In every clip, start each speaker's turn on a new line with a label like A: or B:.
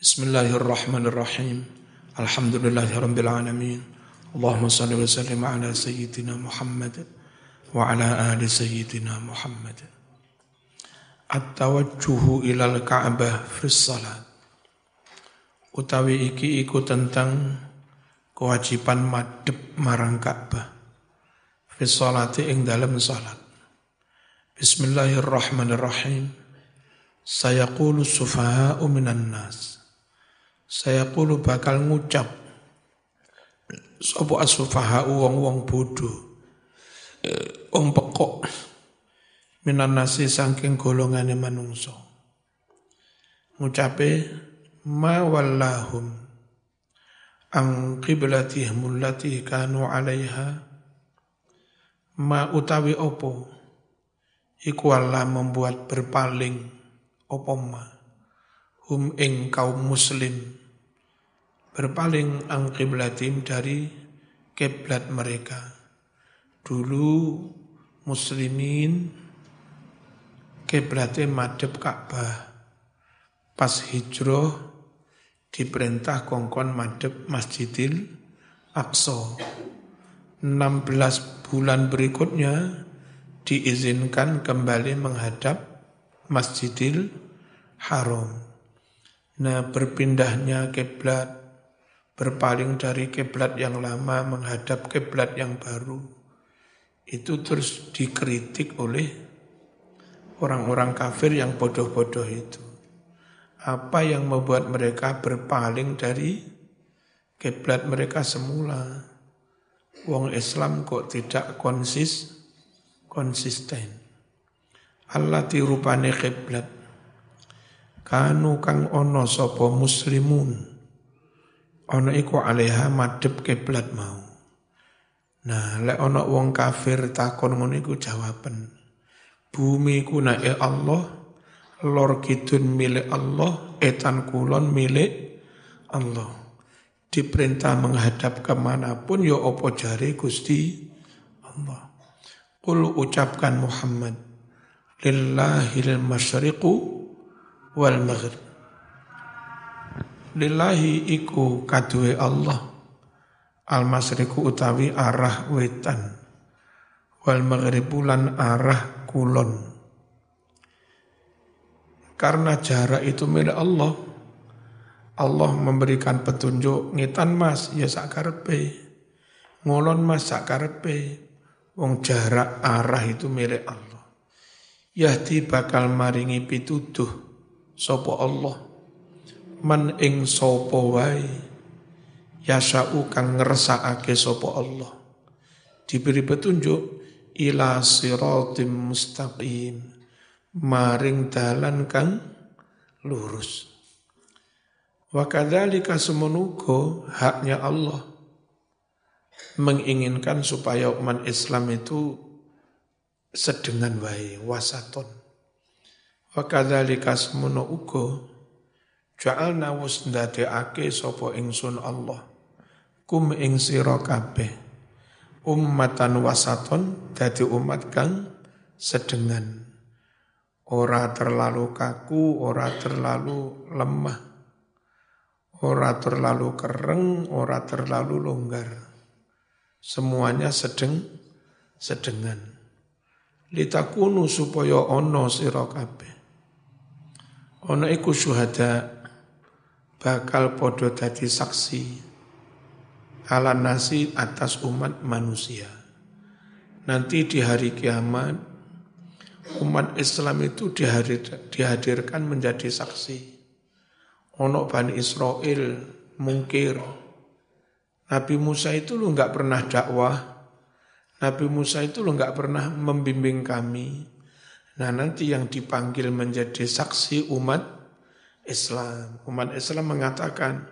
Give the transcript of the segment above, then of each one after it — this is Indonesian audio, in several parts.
A: Bismillahirrahmanirrahim. Alhamdulillahirabbil Allahumma salli wa sallim ala sayyidina Muhammad wa ala ali sayyidina Muhammad. At-tawajjuhu ilal Ka'bah fi salat. Utawi iki iku tentang kewajiban madhep marang Ka'bah. Fi salati ing dalam salat. Bismillahirrahmanirrahim. Sayaqulu sufaha'u minan nas saya puluh bakal ngucap sopo asufaha uang uang bodoh wong pekok minan nasi saking golongane manungso ngucape ma wallahum ang qiblatihim allati kanu alaiha. Ma utawi opo? Iku Allah membuat berpaling opo ma? Hum ing kaum muslim berpaling ang kiblatim dari kiblat mereka. Dulu muslimin kiblatnya madep Ka'bah. Pas hijrah diperintah kongkon madep Masjidil Aqsa. 16 bulan berikutnya diizinkan kembali menghadap Masjidil Haram. Nah, berpindahnya kiblat berpaling dari kiblat yang lama menghadap kiblat yang baru itu terus dikritik oleh orang-orang kafir yang bodoh-bodoh itu. Apa yang membuat mereka berpaling dari kiblat mereka semula? Wong Islam kok tidak konsis konsisten. Allah dirupane kiblat. Kanu kang ono sopo muslimun ono iku alaiha madhep kiblat mau. Nah, lek ono wong kafir takon ngono iku jawaben. Bumi ku nae Allah, lor kidun milik Allah, etan kulon milik Allah. Diperintah menghadap ke mana pun ya opo jari Gusti Allah. Kul ucapkan Muhammad, lillahil masyriqu wal maghrib lillahi iku kaduwe Allah. Al masriku utawi arah wetan. Wal maghribulan arah kulon. Karena jarak itu milik Allah Allah memberikan petunjuk ngitan mas ya sakarepe ngolon mas sakarepe wong jarak arah itu milik Allah. Yahdi bakal maringi pituduh sopo Allah man ing sapa wae. Yasau kang ngersakake sapa Allah. Diberi petunjuk ila siratim mustaqim. Maring dalan kang lurus. Wa kadzalika semenugo haknya Allah. Menginginkan supaya umat Islam itu sedengan wae wasaton wa kadzalika semono Ja'alna wus ndadekake sapa ingsun Allah. Kum ing sira kabeh. Ummatan wasaton dadi umat kang sedengan. Ora terlalu kaku ora terlalu lemah. Ora terlalu kereng ora terlalu longgar. Semuanya sedeng sedengan. Litakunu supaya ono sira kabeh. Ono iku syuhada bakal podo dadi saksi ala nasi atas umat manusia. Nanti di hari kiamat umat Islam itu dihadir, dihadirkan menjadi saksi. Ono Bani Israel mungkir. Nabi Musa itu lu nggak pernah dakwah. Nabi Musa itu lu nggak pernah membimbing kami. Nah nanti yang dipanggil menjadi saksi umat Islam. Umat Islam mengatakan,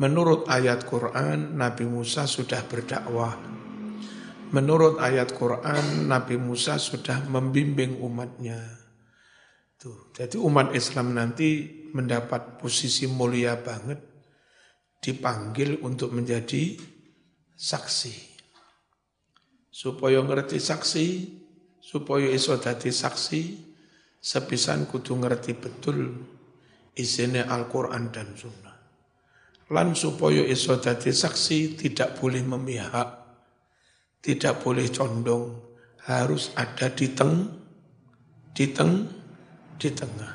A: menurut ayat Quran, Nabi Musa sudah berdakwah. Menurut ayat Quran, Nabi Musa sudah membimbing umatnya. Tuh, jadi umat Islam nanti mendapat posisi mulia banget, dipanggil untuk menjadi saksi. Supaya ngerti saksi, supaya iso dadi saksi, sepisan kudu ngerti betul isine Al-Quran dan Sunnah. Lan supaya iso dadi saksi tidak boleh memihak, tidak boleh condong, harus ada di teng, di teng, di tengah.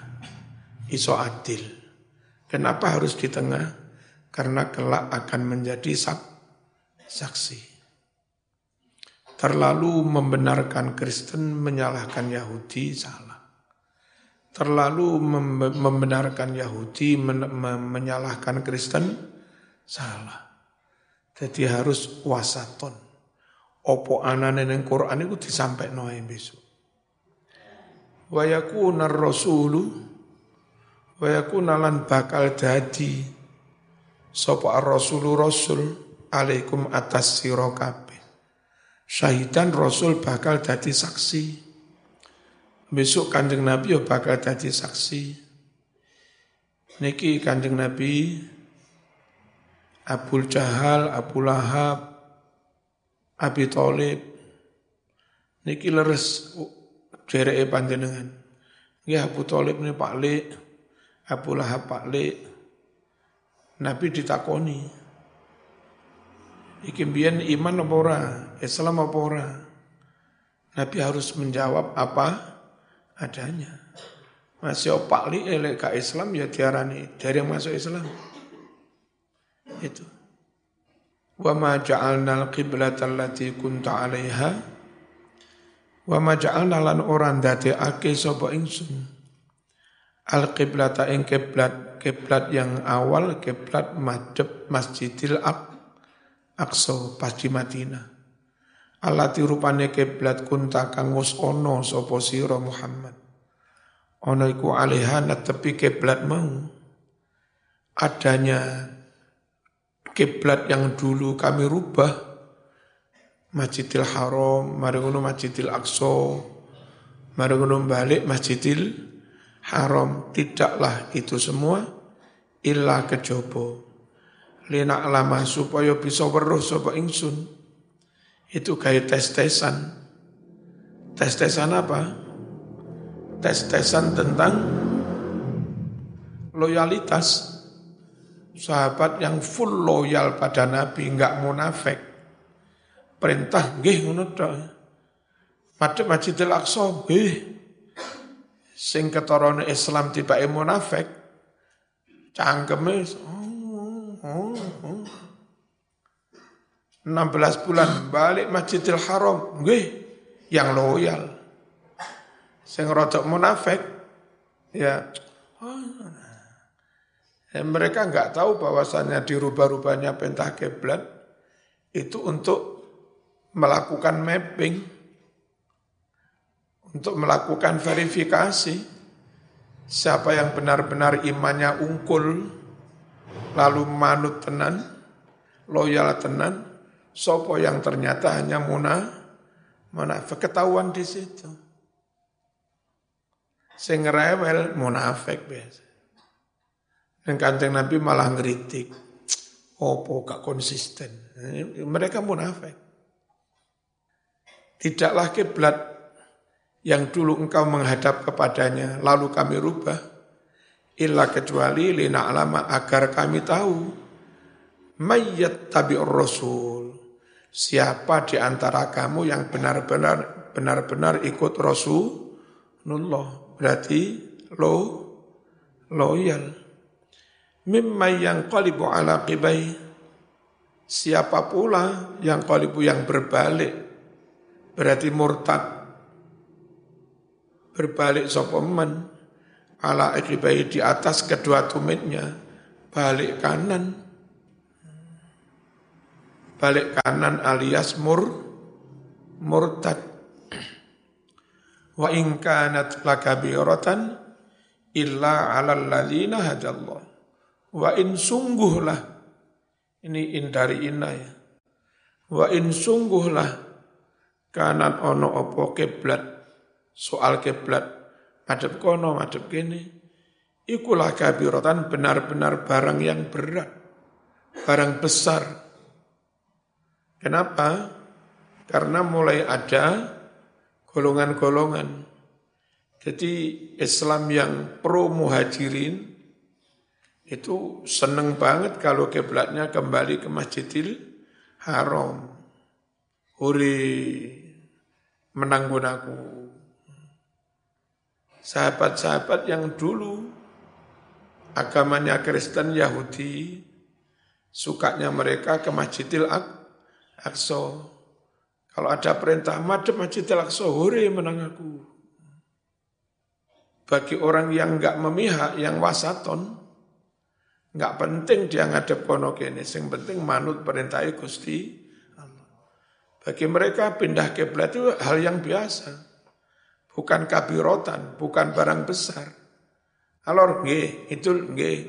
A: Iso adil. Kenapa harus di tengah? Karena kelak akan menjadi sak, saksi terlalu membenarkan Kristen menyalahkan Yahudi salah. Terlalu membenarkan Yahudi men menyalahkan Kristen salah. Jadi harus wasaton. Opo anane ning Quran itu disampaikan noe besok. Wa yakuna rasulu wa bakal dadi sapa ar-rasulu rasul alaikum atas sira syahidan Rasul bakal jadi saksi. Besok kanjeng Nabi ya bakal jadi saksi. Niki kanjeng Nabi Abu Jahal, Abu Lahab, Abi Thalib. Niki leres jereke panjenengan. Ya Abu Thalib ini Pak Le, Abu Lahab Pak Le. Nabi ditakoni, Iki biyen iman apa ora? Islam apa ora? Nabi harus menjawab apa adanya. Masih opak li elek ka Islam ya diarani dari yang masuk Islam. Itu. Wa ma ja'alna al-qiblata allati kunta 'alaiha wa ma ja'alna lan ora ndadekake sapa ingsun al-qiblata ing kiblat kiblat yang awal kiblat madhep Masjidil Aqsa pas di Madinah. Alati rupane kiblat kunta kang wis ana sapa sira Muhammad. Ana iku alaiha tepi kiblat mau. Adanya kiblat yang dulu kami rubah Masjidil Haram, mari ngono Masjidil Aqsa, mari ngono balik Masjidil Haram. Tidaklah itu semua illa kejobo lina lama supaya bisa weruh sapa ingsun itu kayak tes-tesan. Tes-tesan apa? Tes-tesan tentang loyalitas. Sahabat yang full loyal pada Nabi enggak munafik. Perintah ngono tok Madhep Masjidil Aqsa nggih. Sing ketorone Islam tiba munafik cangkeme oh, 16 bulan balik Masjidil Haram, nggih, yang loyal. Sing rodok munafik ya Ya, mereka nggak tahu bahwasannya dirubah-rubahnya pentah kiblat itu untuk melakukan mapping, untuk melakukan verifikasi siapa yang benar-benar imannya ungkul, lalu manut tenan, loyal tenan, sopo yang ternyata hanya muna, munafik ketahuan di situ. Sing rewel munafik biasa. Dan kancing Nabi malah ngeritik. Opo gak konsisten. Mereka munafik. Tidaklah kiblat yang dulu engkau menghadap kepadanya, lalu kami rubah, illa kecuali lina alama agar kami tahu mayyat tabi rasul siapa di antara kamu yang benar-benar benar-benar ikut Rasulullah? Berarti lo loyal. Mimma yang qalibu ala qibai. Siapa pula yang qalibu yang berbalik? Berarti murtad. Berbalik sopeman ala ikibai di atas kedua tumitnya. Balik kanan balik kanan alias mur murtad wa in kanat lakabiratan illa 'alal ladzina hadallah wa in sungguhlah ini in dari inna ya wa in sungguhlah kanan ono opo kiblat soal kiblat madep kono, madep kene. Ikulah kabiratan benar-benar barang yang berat, barang besar. Kenapa? Karena mulai ada golongan-golongan. Jadi Islam yang pro muhajirin itu seneng banget kalau kiblatnya kembali ke Masjidil Haram. Huri menang gunaku. Sahabat-sahabat yang dulu agamanya Kristen Yahudi, sukanya mereka ke Masjidil Aqsa. Kalau ada perintah madep Masjidil Aqsa, hore menang aku. Bagi orang yang enggak memihak, yang wasaton, enggak penting dia ngadep kono kene, sing penting manut perintah Gusti Allah. Bagi mereka pindah kiblat itu hal yang biasa. Bukan kabirotan, bukan barang besar. Alor nggih, itu nggih.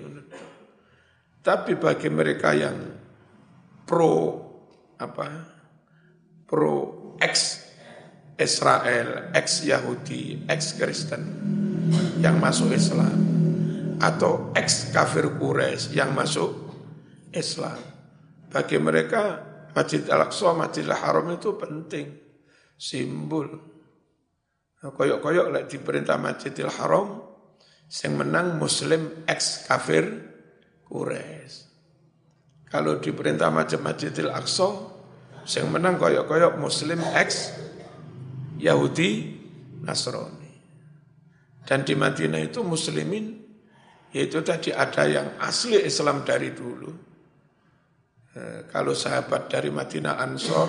A: Tapi bagi mereka yang pro apa pro ex Israel, ex Yahudi, ex Kristen yang masuk Islam atau ex kafir Quraisy yang masuk Islam. Bagi mereka Masjid Al-Aqsa, Masjid Al-Haram itu penting, simbol. Nah, koyok-koyok lek diperintah Masjidil Haram yang menang muslim ex kafir Quraisy. Kalau diperintah Masjidil Aqsa yang menang koyok-koyok Muslim X Yahudi Nasrani. Dan di Madinah itu Muslimin yaitu tadi ada yang asli Islam dari dulu. E, kalau sahabat dari Madinah Ansor,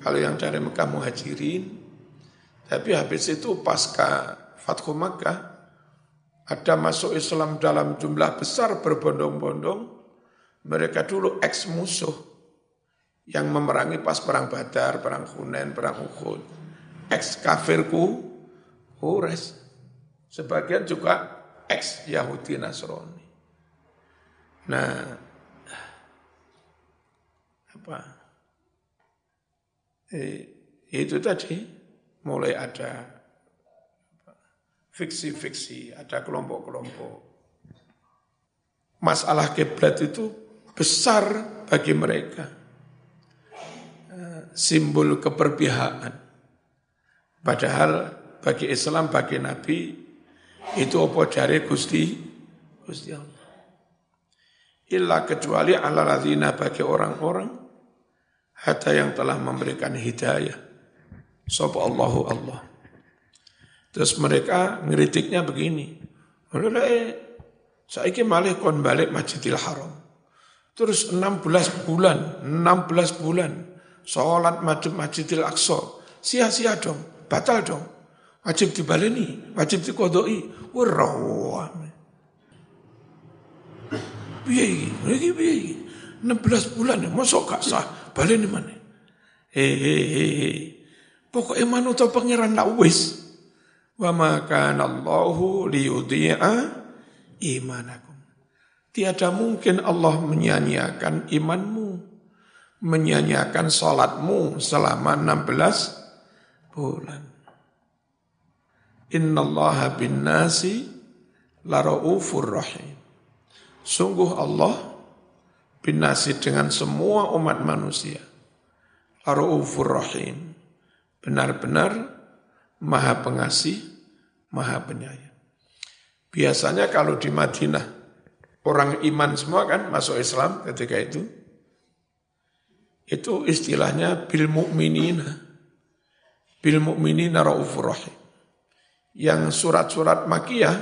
A: kalau yang dari Mekah Muhajirin, tapi habis itu pasca Fathu Makkah, ada masuk Islam dalam jumlah besar berbondong-bondong, mereka dulu ex musuh yang memerangi pas perang Badar, perang Hunain, perang Uhud. Ex kafirku Quraisy. Sebagian juga ex Yahudi Nasrani. Nah, apa? Eh, itu tadi mulai ada fiksi-fiksi, ada kelompok-kelompok. Masalah kiblat itu besar bagi mereka simbol keperpihakan. Padahal bagi Islam, bagi Nabi, itu apa dari Gusti, Gusti Allah. Illa kecuali ala ladina bagi orang-orang, hatta yang telah memberikan hidayah. Sopa Allahu Allah. Terus mereka ngeritiknya begini. Udah eh, saya malih kon balik Masjidil Haram. Terus 16 bulan, 16 bulan sholat madhab Masjidil Aqsa, sia-sia dong, batal dong. Wajib dibaleni, wajib dikodoi, warawa. Piye iki? Iki piye iki? 16 bulan, mosok gak sah, baleni mana? Hehehe. Pokoknya manut pangeran nak wis. Wa maka Allahu. Tiada mungkin Allah menyanyiakan imanmu menyanyiakan sholatmu selama 16 bulan. Innallaha bin nasi lara'ufur rahim. Sungguh Allah bin nasi dengan semua umat manusia. Lara'ufur rahim. Benar-benar maha pengasih, maha penyayang. Biasanya kalau di Madinah, orang iman semua kan masuk Islam ketika itu, itu istilahnya bil mu'minina. Bil mu'minina raufur rahim. Yang surat-surat makiyah,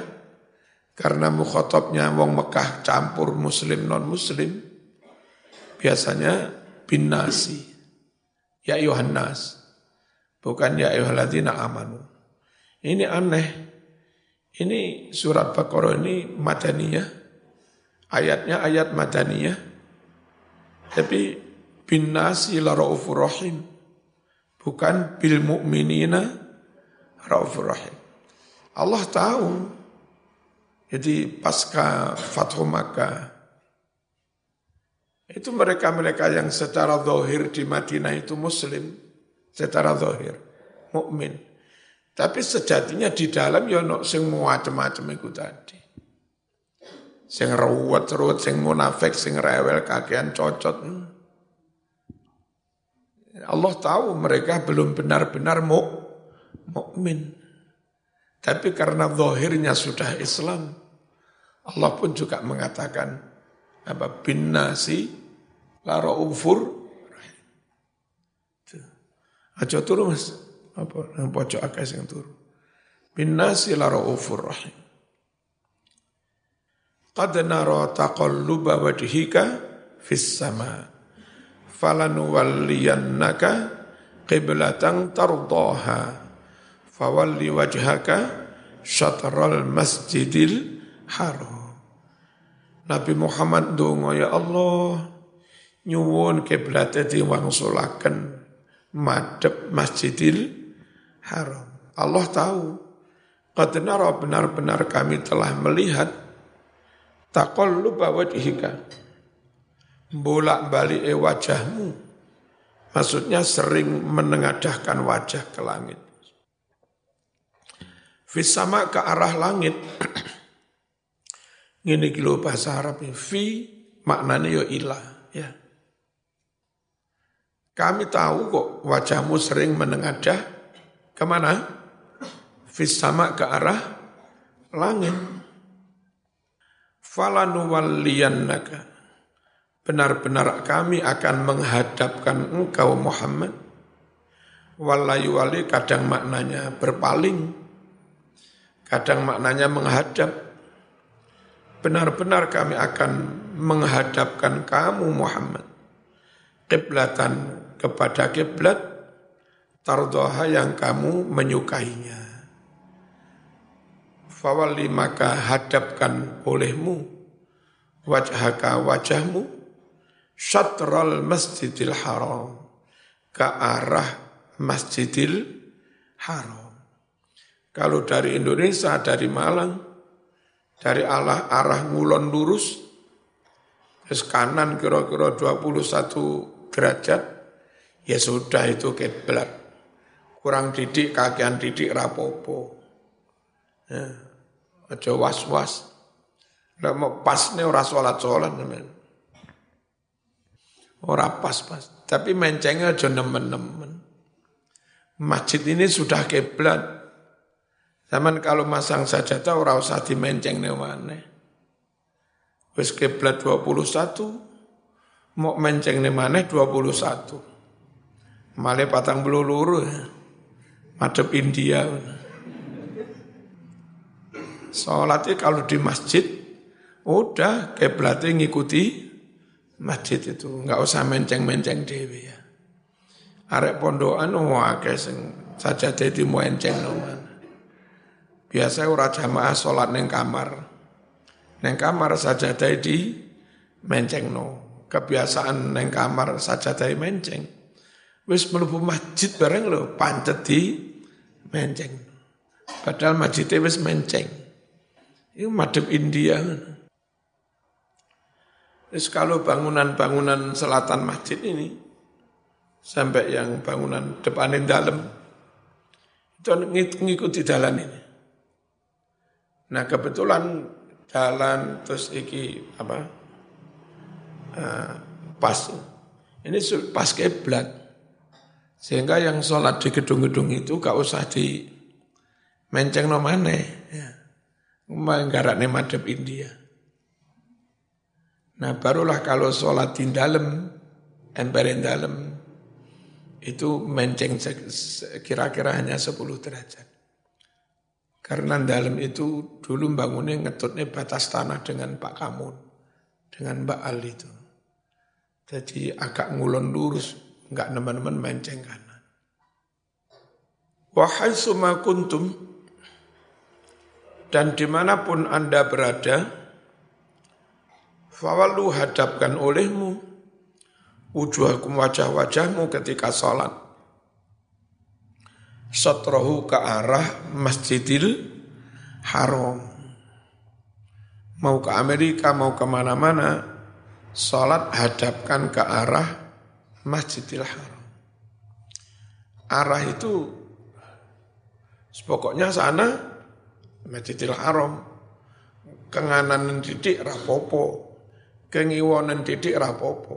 A: karena mukhotabnya wong Mekah campur muslim non-muslim, biasanya bin nasi. Ya Yohanes. Bukan ya ayyuhalladzina amanu. Ini aneh. Ini surat Baqarah ini madaniyah. Ayatnya ayat madaniyah. Tapi bin nasi la raufur rahim. Bukan bil mu'minina raufur rahim. Allah tahu. Jadi pasca Fathu Makkah, itu mereka-mereka yang secara zahir di Madinah itu muslim, secara zahir, mukmin. Tapi sejatinya di dalam ya sing macam-macam itu tadi. Sing ruwet-ruwet, sing munafik, sing rewel, kakean cocot. Allah tahu mereka belum benar-benar mukmin. Tapi karena zahirnya sudah Islam, Allah pun juga mengatakan apa bin nasi la raufur Aja turu Mas. Apa pojok akeh sing turu. Bin nasi la raufur rahim. Qad nara taqalluba wajhika fis sama. Falanuwalliyannaka qiblatan tardaha. Fawalli wajhaka syatral masjidil haram. Nabi Muhammad donga ya Allah nyuwun kiblate diwangsulaken madep Masjidil Haram. Allah tahu. Qad benar-benar kami telah melihat taqalluba wajhika. Bolak-balik e wajahmu. Maksudnya sering menengadahkan wajah ke langit. Fis sama ke arah langit. Ini kilo bahasa Arab. Fi maknanya yo ilah. Ya. Kami tahu kok wajahmu sering menengadah ke mana? Fis sama ke arah langit. Falanuwalliyannaka. Benar-benar kami akan menghadapkan engkau Muhammad. Walayu wali kadang maknanya berpaling. Kadang maknanya menghadap. Benar-benar kami akan menghadapkan kamu Muhammad. Kiblatan kepada kiblat tardoha yang kamu menyukainya. Fawali maka hadapkan olehmu wajhaka wajahmu syatral masjidil haram ke arah masjidil haram. Kalau dari Indonesia, dari Malang, dari arah, arah ngulon lurus, terus kanan kira-kira 21 derajat, ya sudah itu kiblat. Kurang didik, kakian didik rapopo. Ya, aja was-was. Lah mau pas nih ora sholat-sholat nemen. Ora pas-pas. Tapi mencengnya aja nemen-nemen. Masjid ini sudah kiblat. Zaman kalau masang sajadah ora usah dimenceng mana. Wis kiblat 21, mau menceng mana 21. Male patang belu luru, madep India. Sholatnya kalau di masjid, udah keblatnya ngikuti masjid itu. Nggak usah menceng-menceng dewi ya. Arek pondokan akeh sing saja jadi menceng mana. Biasa ora jamaah sholat neng kamar. Neng kamar saja di menceng no. Kebiasaan neng kamar saja menceng. Wis mlebu masjid bareng lho pancet di menceng. Padahal masjidnya wis menceng. Itu madep India. Terus kalau bangunan-bangunan selatan masjid ini, sampai yang bangunan depanin dalam, itu ngikuti jalan ini. Nah kebetulan jalan terus iki apa uh, pas ini pas keblat sehingga yang sholat di gedung-gedung itu gak usah di menceng no mana. Ya. Menggarak madep India. Nah barulah kalau sholat di dalam, emperin dalam, itu menceng kira-kira hanya 10 derajat. Karena dalam itu dulu bangunnya ngetutnya batas tanah dengan Pak Kamun, dengan Mbak Ali itu. Jadi agak ngulon lurus, Enggak teman-teman menceng kanan. Wahai suma kuntum, dan di mana pun Anda berada, fawalu hadapkan olehmu, ujuhakum wajah-wajahmu ketika sholat. Sotrohu ke arah masjidil haram. Mau ke Amerika, mau ke mana-mana, sholat hadapkan ke arah Masjidil Haram. Arah itu pokoknya sana Masjidil Haram. Kenganan didik rapopo, kengiwonan didik rapopo.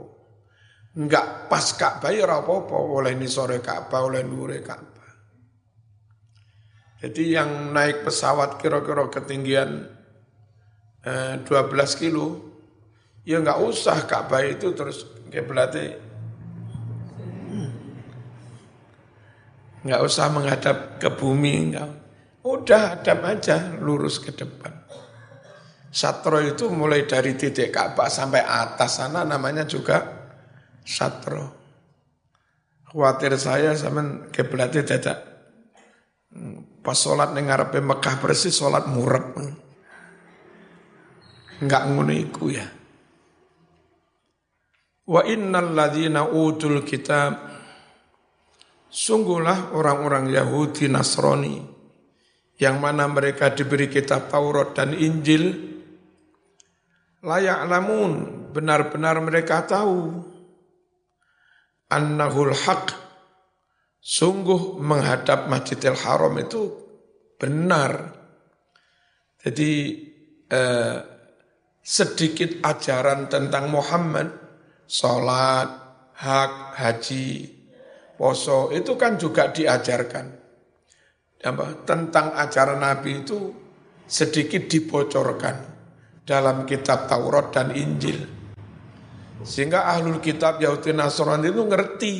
A: Enggak pas Ka'bah ya rapopo, oleh ini sore Ka'bah, oleh nure Ka'bah. Jadi yang naik pesawat kira-kira ketinggian eh, 12 kilo, ya nggak usah Ka'bah itu terus kiblatnya nggak usah menghadap ke bumi, enggak. Udah hadap aja lurus ke depan. Satro itu mulai dari titik Ka'bah sampai atas sana namanya juga satro. Khawatir saya sama kiblatnya tidak pas sholat ning Mekah persis sholat murab. Enggak ngono ya. Wa innal ladzina utul kitab Sungguhlah orang-orang Yahudi Nasrani yang mana mereka diberi kitab Taurat dan Injil layak lamun benar-benar mereka tahu annahul haq sungguh menghadap Masjidil Haram itu benar. Jadi eh, sedikit ajaran tentang Muhammad, sholat, hak, haji, poso itu kan juga diajarkan. Apa? Tentang ajaran Nabi itu sedikit dibocorkan dalam kitab Taurat dan Injil. Sehingga ahlul kitab Yahudi Nasrani itu ngerti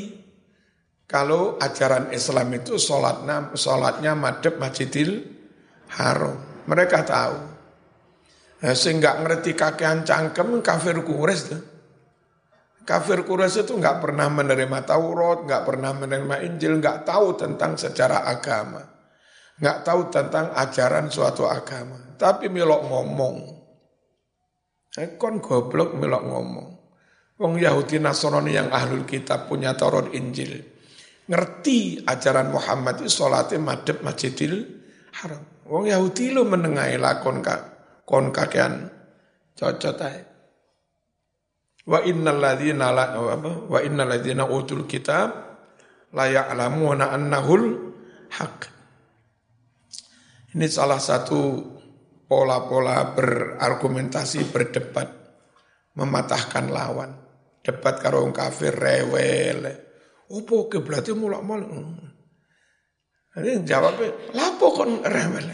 A: kalau ajaran Islam itu sholatnya, sholatnya madep masjidil haram. Mereka tahu. Nah, sehingga ngerti kakean cangkem kafir kures tuh. Kafir kures itu nggak pernah menerima Taurat, nggak pernah menerima Injil, nggak tahu tentang sejarah agama, nggak tahu tentang ajaran suatu agama. Tapi milok ngomong, eh, kon goblok milok ngomong. Wong Yahudi Nasrani yang ahlul kitab punya Taurat Injil. Ngerti ajaran Muhammad itu sholatnya madep masjidil haram. Wong Yahudi lu menengahi lakon kak kon kakean cocot aja. Wa innal ladzina la wa innal ladzina utul kitab la ya'lamuna annahul haq. Ini salah satu pola-pola berargumentasi berdebat mematahkan lawan debat karo wong kafir rewel. Opo kiblatnya mulak-malik. Ini jawabnya, lapo kon rewel.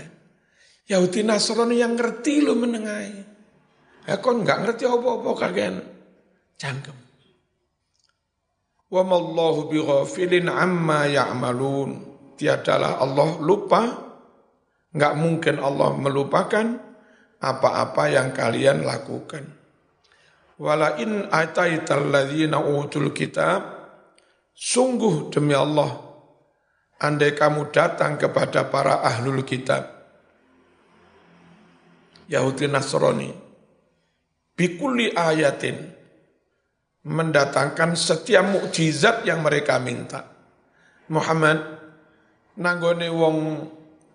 A: Yahudi Nasrani yang ngerti lu menengai. Ya kon nggak ngerti apa-apa kagian cangkem. Wa mallahu bighafilin amma ya'malun. Tiadalah Allah lupa, nggak mungkin Allah melupakan apa-apa yang kalian lakukan. Wala in ataital ladzina utul kitab sungguh demi Allah andai kamu datang kepada para ahlul kitab Yahudi Nasrani bikulli ayatin mendatangkan setiap mukjizat yang mereka minta. Muhammad nanggone wong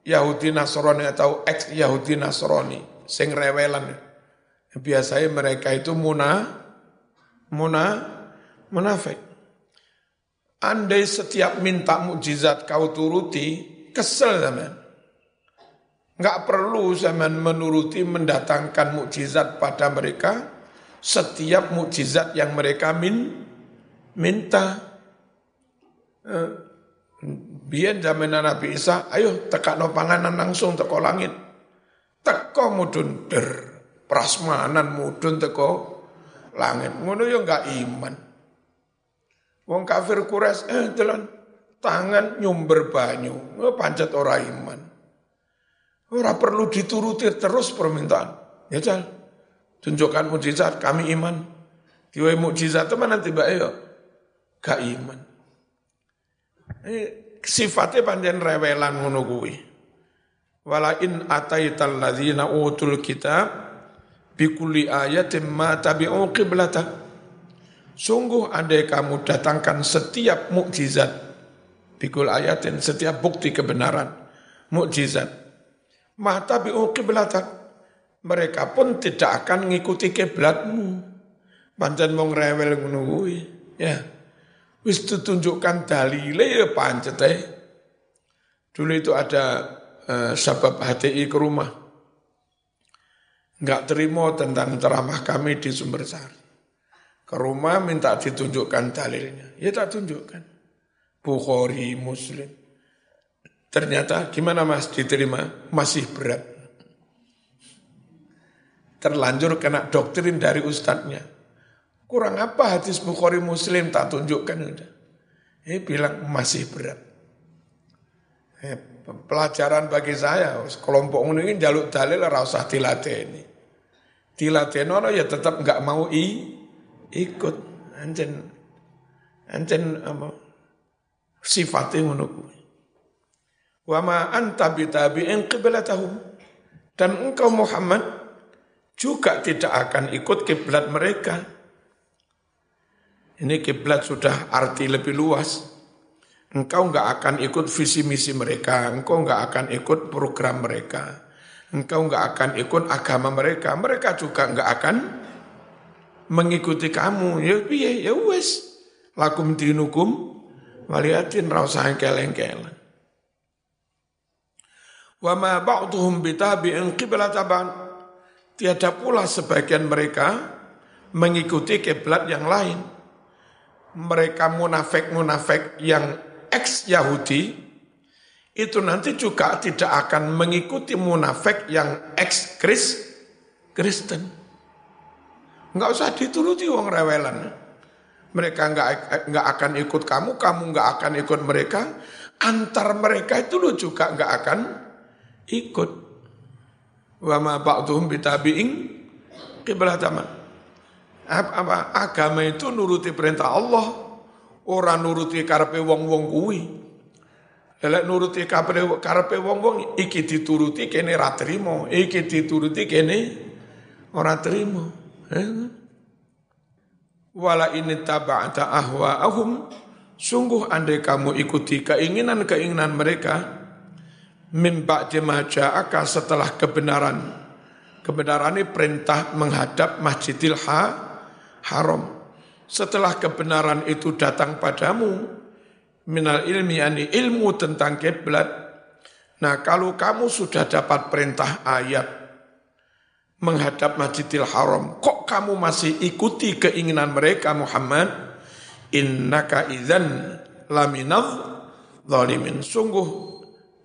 A: Yahudi Nasrani atau ex Yahudi Nasrani sing rewelan biasanya mereka itu muna, muna, munafik. Andai setiap minta mukjizat kau turuti, kesel zaman. Enggak perlu zaman menuruti mendatangkan mukjizat pada mereka setiap mukjizat yang mereka min, minta. Eh, biar zaman Nabi Isa, ayo tekak no panganan langsung teko langit. Teko mudun der prasmanan mudun teko langit. Ngono ya enggak iman. Wong kafir Quraisy eh jalan tangan nyumber banyu, oh, pancet ora iman. Ora perlu dituruti terus permintaan. Ya cal, tunjukkan mujizat kami iman. Kiwe mujizat itu mana tiba ya gak iman. Eh, sifatnya panjang rewelan ngono kuwi. Wala in ataital ladzina utul kitab bikuli ayatin ma tabi'u qiblata. Sungguh andai kamu datangkan setiap mukjizat bikul ayatin, setiap bukti kebenaran, mukjizat. Ma tabi'u qiblata. Mereka pun tidak akan mengikuti kiblatmu. Pancen mong rewel Ya. Wis ditunjukkan dalile ya pancet eh. Dulu itu ada uh, sabab HTI ke rumah nggak terima tentang ceramah kami di Sumber Sari. Ke rumah minta ditunjukkan dalilnya. Ya tak tunjukkan. Bukhari, Muslim. Ternyata gimana mas diterima? Masih berat. terlanjur kena doktrin dari ustadznya. Kurang apa hadis Bukhari Muslim tak tunjukkan udah. Eh bilang masih berat. Eh, pelajaran bagi saya, kelompok ini jaluk dalil rasa dilatih ini. Dilatih nono ya tetap nggak mau i, ikut. Anjen, anjen apa, sifatnya ngono Wa ma anta bitabi'in qiblatahum. Dan engkau Muhammad juga tidak akan ikut kiblat mereka. Ini kiblat sudah arti lebih luas. Engkau enggak akan ikut visi misi mereka, engkau enggak akan ikut program mereka, engkau enggak akan ikut agama mereka, mereka juga enggak akan mengikuti kamu. Ya piye ya wes. Lakum dinukum waliatin rasa keleng-keleng. Wa ma ba'duhum bitabi'in qiblataban. Tiada pula sebagian mereka mengikuti kiblat yang lain. Mereka munafik-munafik yang ex-Yahudi, itu nanti juga tidak akan mengikuti munafik yang ex-Kristen. Enggak usah dituruti wong rewelan. Mereka enggak, enggak akan ikut kamu, kamu enggak akan ikut mereka. Antar mereka itu lu juga enggak akan ikut. Wa ma ba'duhum bitabi'in qiblataman. Apa, agama itu nuruti perintah Allah, orang nuruti karpe wong-wong kuwi. Lelek nuruti karpe wong-wong iki dituruti kene ra trimo, iki dituruti kene ora trimo. Wala ini taba'ta ahwa'ahum, sungguh andai kamu ikuti keinginan-keinginan mereka, min ba'di ja'aka setelah kebenaran. Kebenaran ini perintah menghadap Masjidil ha, Haram. Setelah kebenaran itu datang padamu, minal ilmi yani ilmu tentang kiblat. Nah, kalau kamu sudah dapat perintah ayat menghadap Masjidil Haram, kok kamu masih ikuti keinginan mereka Muhammad? Innaka idzan laminadh zalimin. Sungguh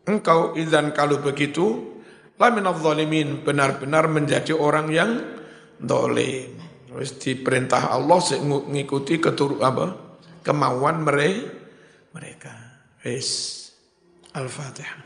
A: Engkau izan kalau begitu, laminal zalimin benar-benar menjadi orang yang dolim. Wis diperintah Allah mengikuti ketur apa kemauan mereka. Wis Al-Fatihah.